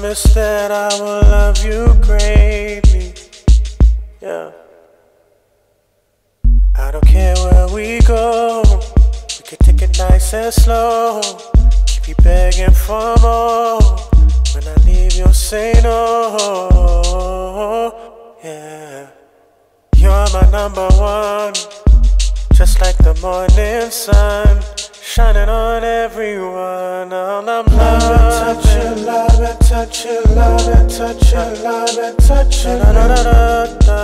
promise that I will love you greatly. Yeah. I don't care where we go, we could take it nice and slow. Keep you begging for more. When I leave, you'll say no. Yeah. You're my number one, just like the morning sun shining on everyone. All I'm loving, touching, love and touching, love and touching, love and touching. Da da da da da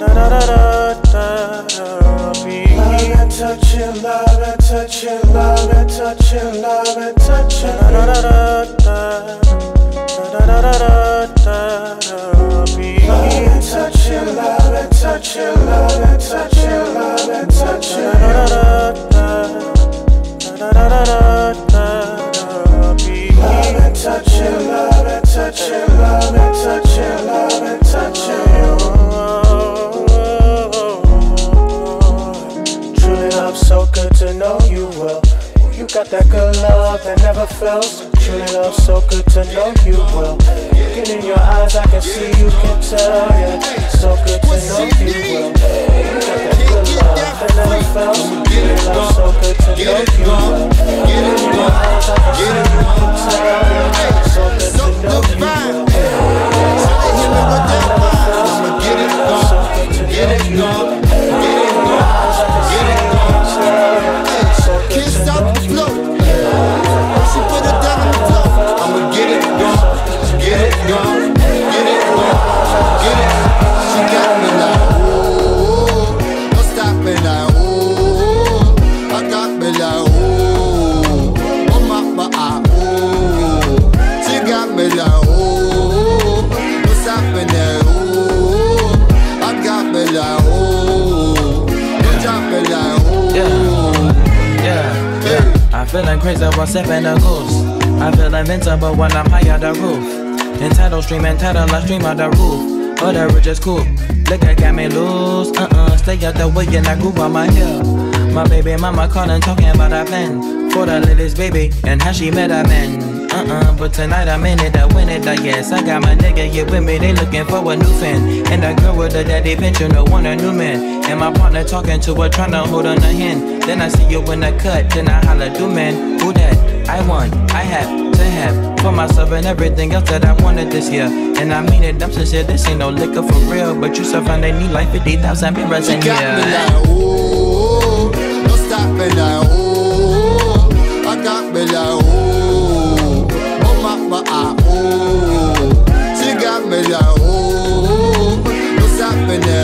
da da da da da. Love and touching, love and touching, love and touching, love and touching. Da da da da da da da da da da. Love and touching, love and touching, love and touching, love never fails. Love so good to know you well. Looking in your eyes, I can see you can tell. Yeah, so good to know you well. You got that good love never fails. Truly love so good to know you well. Looking in your eyes, I can see you can tell. Yeah, so good to know you well. I'ma get it on, get it on, while sipping the goose. I feel invincible when I'm high on the roof. Entitled stream, entitled I stream on the roof. Oh, the is cool. Look, Liquor got me loose. Uh uh, stay out the way and I groove on my hill. My baby mama calling, talking about a plan for the latest baby and how she met a man. Uh uh, but tonight I'm in it, I win it, I guess. I got my nigga here with me, they looking for a new fan. And that girl with the daddy pension, no want a new man. And my partner talking to her, trying to hold on a hand. Then I see you in the cut, then I holla, do man, who that? I want, I have to have for myself and everything else that I wanted this year. And I mean it, I'm sincere, this ain't no liquor for real. But you still find they need like 50,000 mirrors in got me here. like, oh, no stopping like, oh, I got me like, oh, oh my, my, ah, oh, she got me like, oh, no stopping like, oh,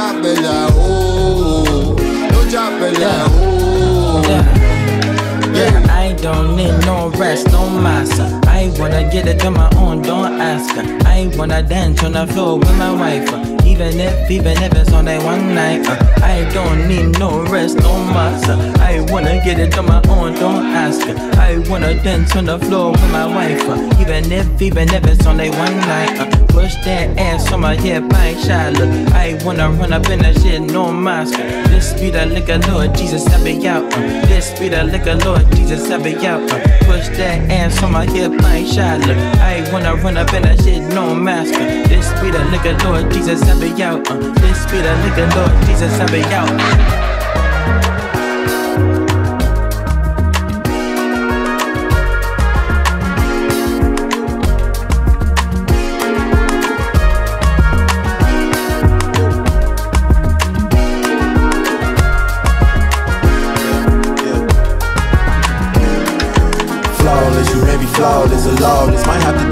I got me like, oh, no dropping like, oh, Yeah. Yeah, I don't need no rest, no massa. I wanna get it on my own, don't ask her. I wanna dance on the floor with my wife. uh, Even if, even if it's on that one night. uh, I don't need no rest, no massa. I wanna get it on my own, don't ask her. I wanna dance on the floor with my wife. uh, Even if, even if it's on that one night. Push that ass on my hip, I ain't shy, look. I wanna run up in that shit, no mask. This be the liquor, Lord Jesus, help me out. uh. This be the liquor, Lord Jesus, help me out. uh. Push that ass on my hip, I ain't shy, look. I wanna run up in that shit, no mask. This be the liquor, Lord Jesus, help me out. uh. This be the liquor, Lord Jesus, help me out.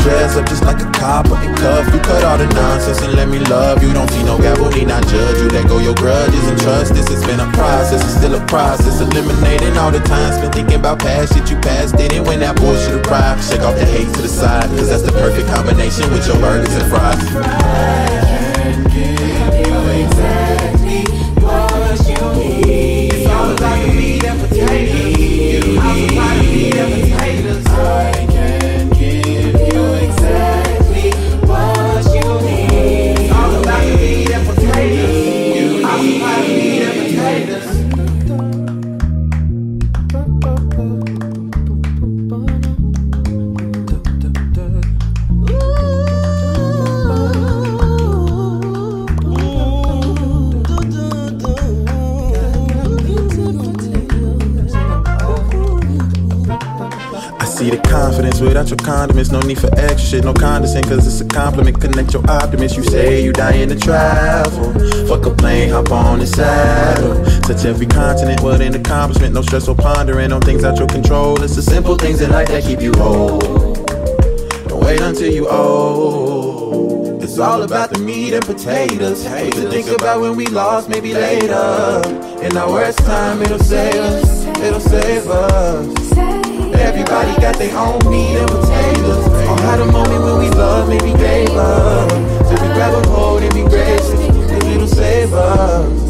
Dress up just like a cop in cuff. You cut all the nonsense and let me love you. Don't see no gavel, need not judge you. Let go your grudges and trust. This has been a process, it's still a process. Eliminating all the time spent thinking about past shit you passed. Didn't when that bullshit arrived. Shake off the hate to the side, cause that's the perfect combination with your burgers and fries. I can give you exactly condescent, cause it's a compliment. Connect your optimist. You say you dying to travel. Fuck a plane, hop on the saddle. Touch every continent, what an accomplishment. No stress or pondering on things out your control. It's the simple things in life that keep you whole. Don't wait until you old. It's all about the meat and potatoes. What to think about when we lost, maybe later. In our worst time, it'll save us. It'll save us. Everybody got their own meat and potatoes. Had a moment when we loved, maybe gave up. So we grab a hold and be gracious, cause it'll save us.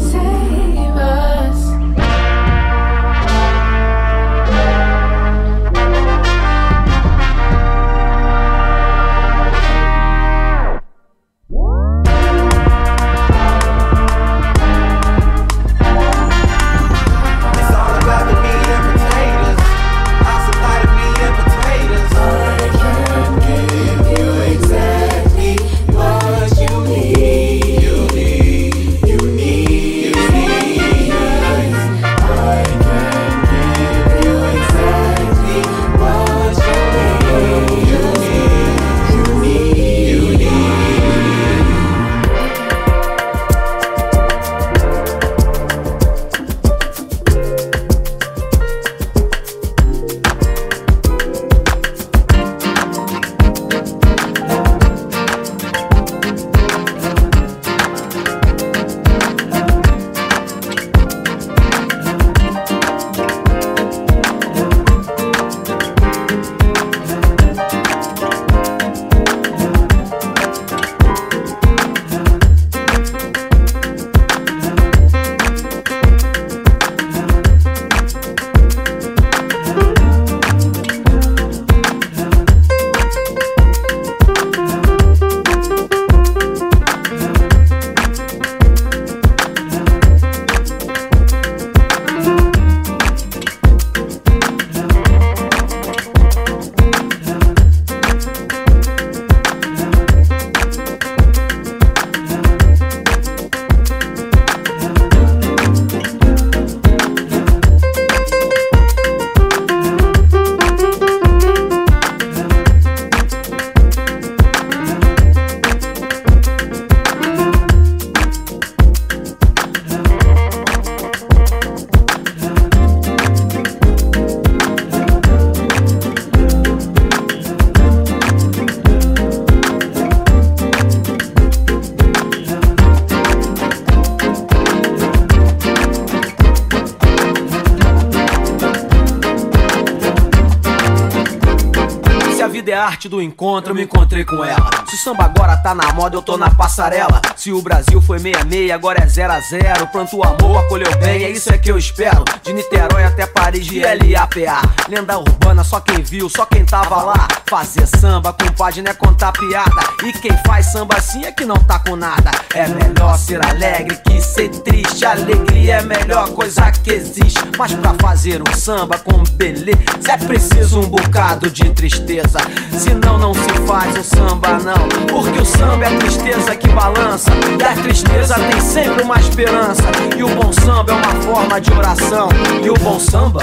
Se a vida é arte do encontro, eu me encontrei com ela. Se o samba agora tá na moda, eu tô na passarela. Se o Brasil foi 66, agora é 0 a 0 Pronto, o amor acolheu bem, é isso é que eu espero. De Niterói até Paris, de LAPA. Lenda urbana, só quem viu, só quem tava lá. Fazer samba, compadre, não é contar piada. E quem faz samba assim é que não tá com nada. É melhor ser alegre que ser triste. Alegria é a melhor coisa que existe. Mas pra fazer um samba com beleza, é preciso um bocado de tristeza. Senão não se faz o samba, não. Porque o samba é a tristeza que balança. E a tristeza tem sempre uma esperança. E o bom samba é uma forma de oração. E o bom samba.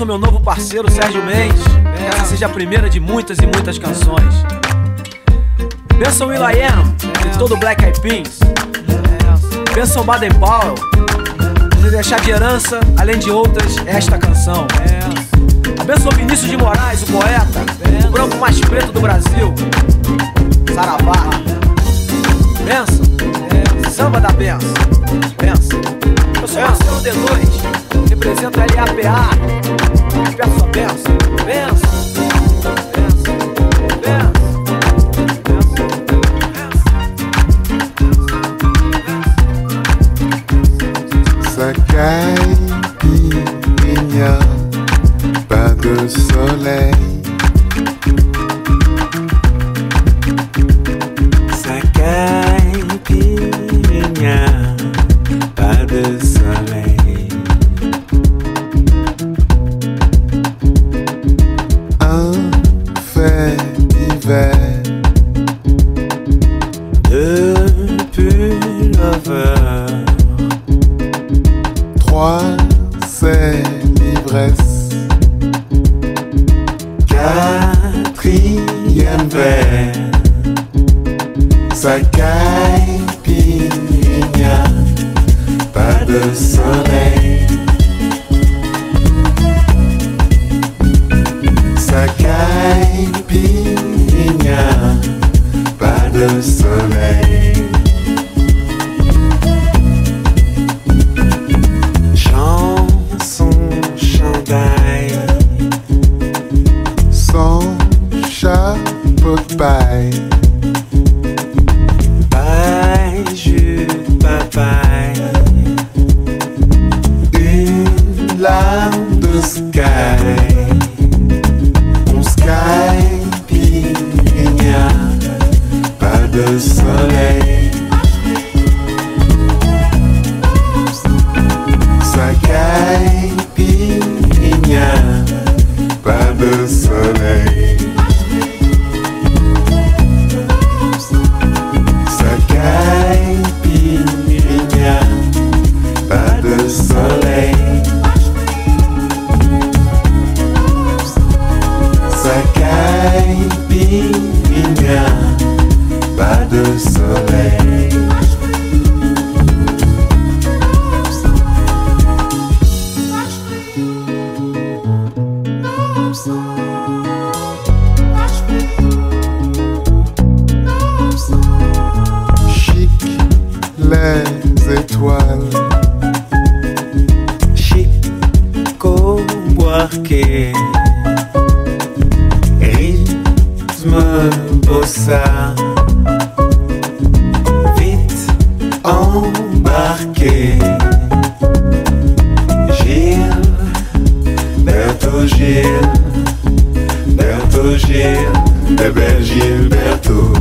Benção meu novo parceiro Sérgio Mendes. Que essa seja a primeira de muitas e muitas canções. Benção Will.i.am, de todo Black Eyed Peas. Benção Baden Powell, de deixar de herança, além de outras, esta canção. Benção Vinícius de Moraes, o poeta, o branco mais preto do Brasil. Saravá. Benção, samba da benção. Benção. Eu sou Marcelo D2, represento LAPA tiver sua benção. Pagaille, pignina, pas de soleil. Pagaille, pignina, pas de soleil. Pas embarqué. Gilles, Bertho Gilles, Bertho Gilles, de Bergilberto.